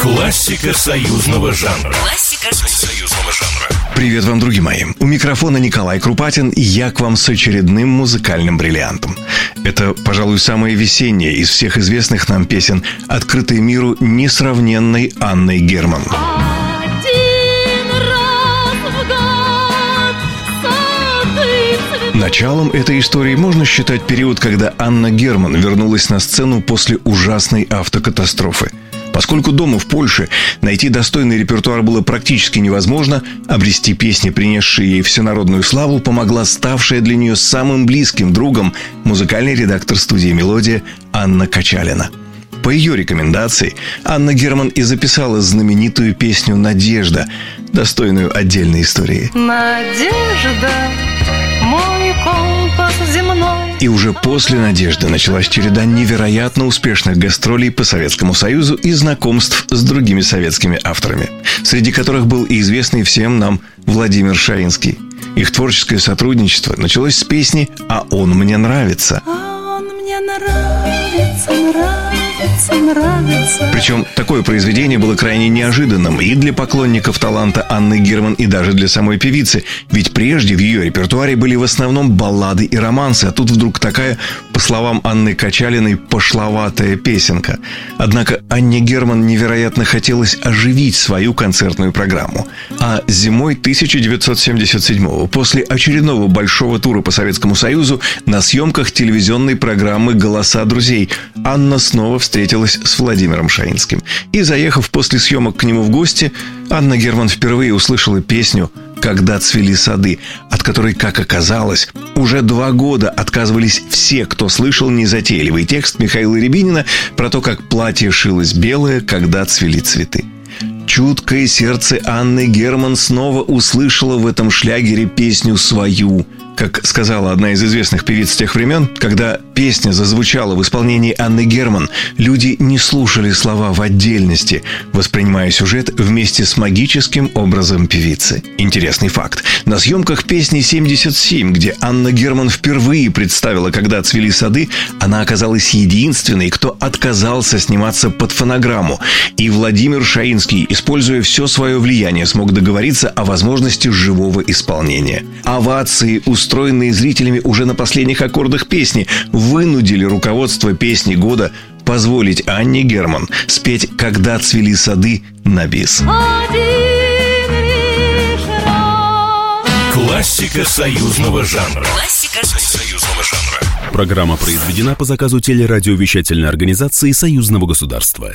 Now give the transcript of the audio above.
Классика союзного жанра. Классика союзного жанра. Привет вам, друзья мои. У микрофона Николай Крупатин, и я к вам с очередным музыкальным бриллиантом. Это, пожалуй, самая весенняя из всех известных нам песен, открытая миру несравненной Анной Герман. Началом этой истории можно считать период, когда Анна Герман вернулась на сцену после ужасной автокатастрофы. Поскольку дома в Польше найти достойный репертуар было практически невозможно, обрести песни, принесшие ей всенародную славу, помогла ставшая для нее самым близким другом музыкальный редактор студии «Мелодия» Анна Качалина. По ее рекомендации Анна Герман и записала знаменитую песню «Надежда», достойную отдельной истории. Надежда. И уже после «Надежды» началась череда невероятно успешных гастролей по Советскому Союзу и знакомств с другими советскими авторами, среди которых был и известный всем нам Владимир Шаинский. Их творческое сотрудничество началось с песни «А он мне нравится». А он мне нравится, нравится, нравится. Причем такое произведение было крайне неожиданным и для поклонников таланта Анны Герман, и даже для самой певицы. Ведь прежде в ее репертуаре были в основном баллады и романсы, а тут вдруг такая, по словам Анны Качалиной, пошловатая песенка. Однако Анне Герман невероятно хотелось оживить свою концертную программу. А зимой 1977 после очередного большого тура по Советскому Союзу на съемках телевизионной программы «Голоса друзей» Анна снова встретилась с Владимиром Шаинским. И, заехав после съемок к нему в гости, Анна Герман впервые услышала песню «Когда цвели сады», от которой, как оказалось, уже два года отказывались все, кто слышал незатейливый текст Михаила Рябинина про то, как платье шилось белое, когда цвели цветы. Чуткое сердце Анны Герман снова услышало в этом шлягере песню свою. Как сказала одна из известных певиц тех времен, когда песня зазвучала в исполнении Анны Герман, люди не слушали слова в отдельности, воспринимая сюжет вместе с магическим образом певицы. Интересный факт. На съемках песни «77», где Анна Герман впервые представила «Когда цвели сады», она оказалась единственной, кто отказался сниматься под фонограмму. И Владимир Шаинский, используя все свое влияние, смог договориться о возможности живого исполнения. Овации, устроенные зрителями уже на последних аккордах песни, вынудили руководство песни года позволить Анне Герман спеть «Когда цвели сады» на бис. Один Классика союзного жанра. Классика Союзного жанра. Программа произведена по заказу телерадиовещательной организации Союзного государства.